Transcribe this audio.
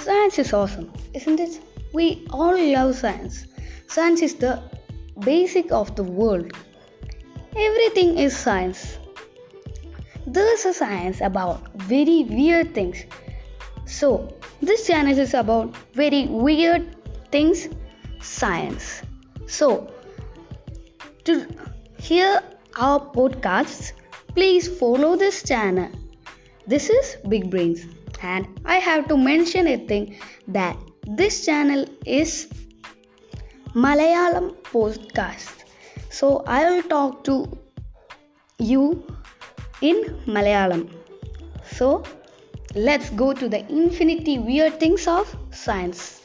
Science is awesome, isn't it? We all love science. Science is the basic of the world. Everything is science. There's a science about very weird things. So, this channel is about very weird things, science. So, to hear our podcasts, please follow this channel. This is Big Brains, and I have to mention a thing that this channel is Malayalam podcast. So I will talk to you in Malayalam. So let's go to the infinity weird things of science.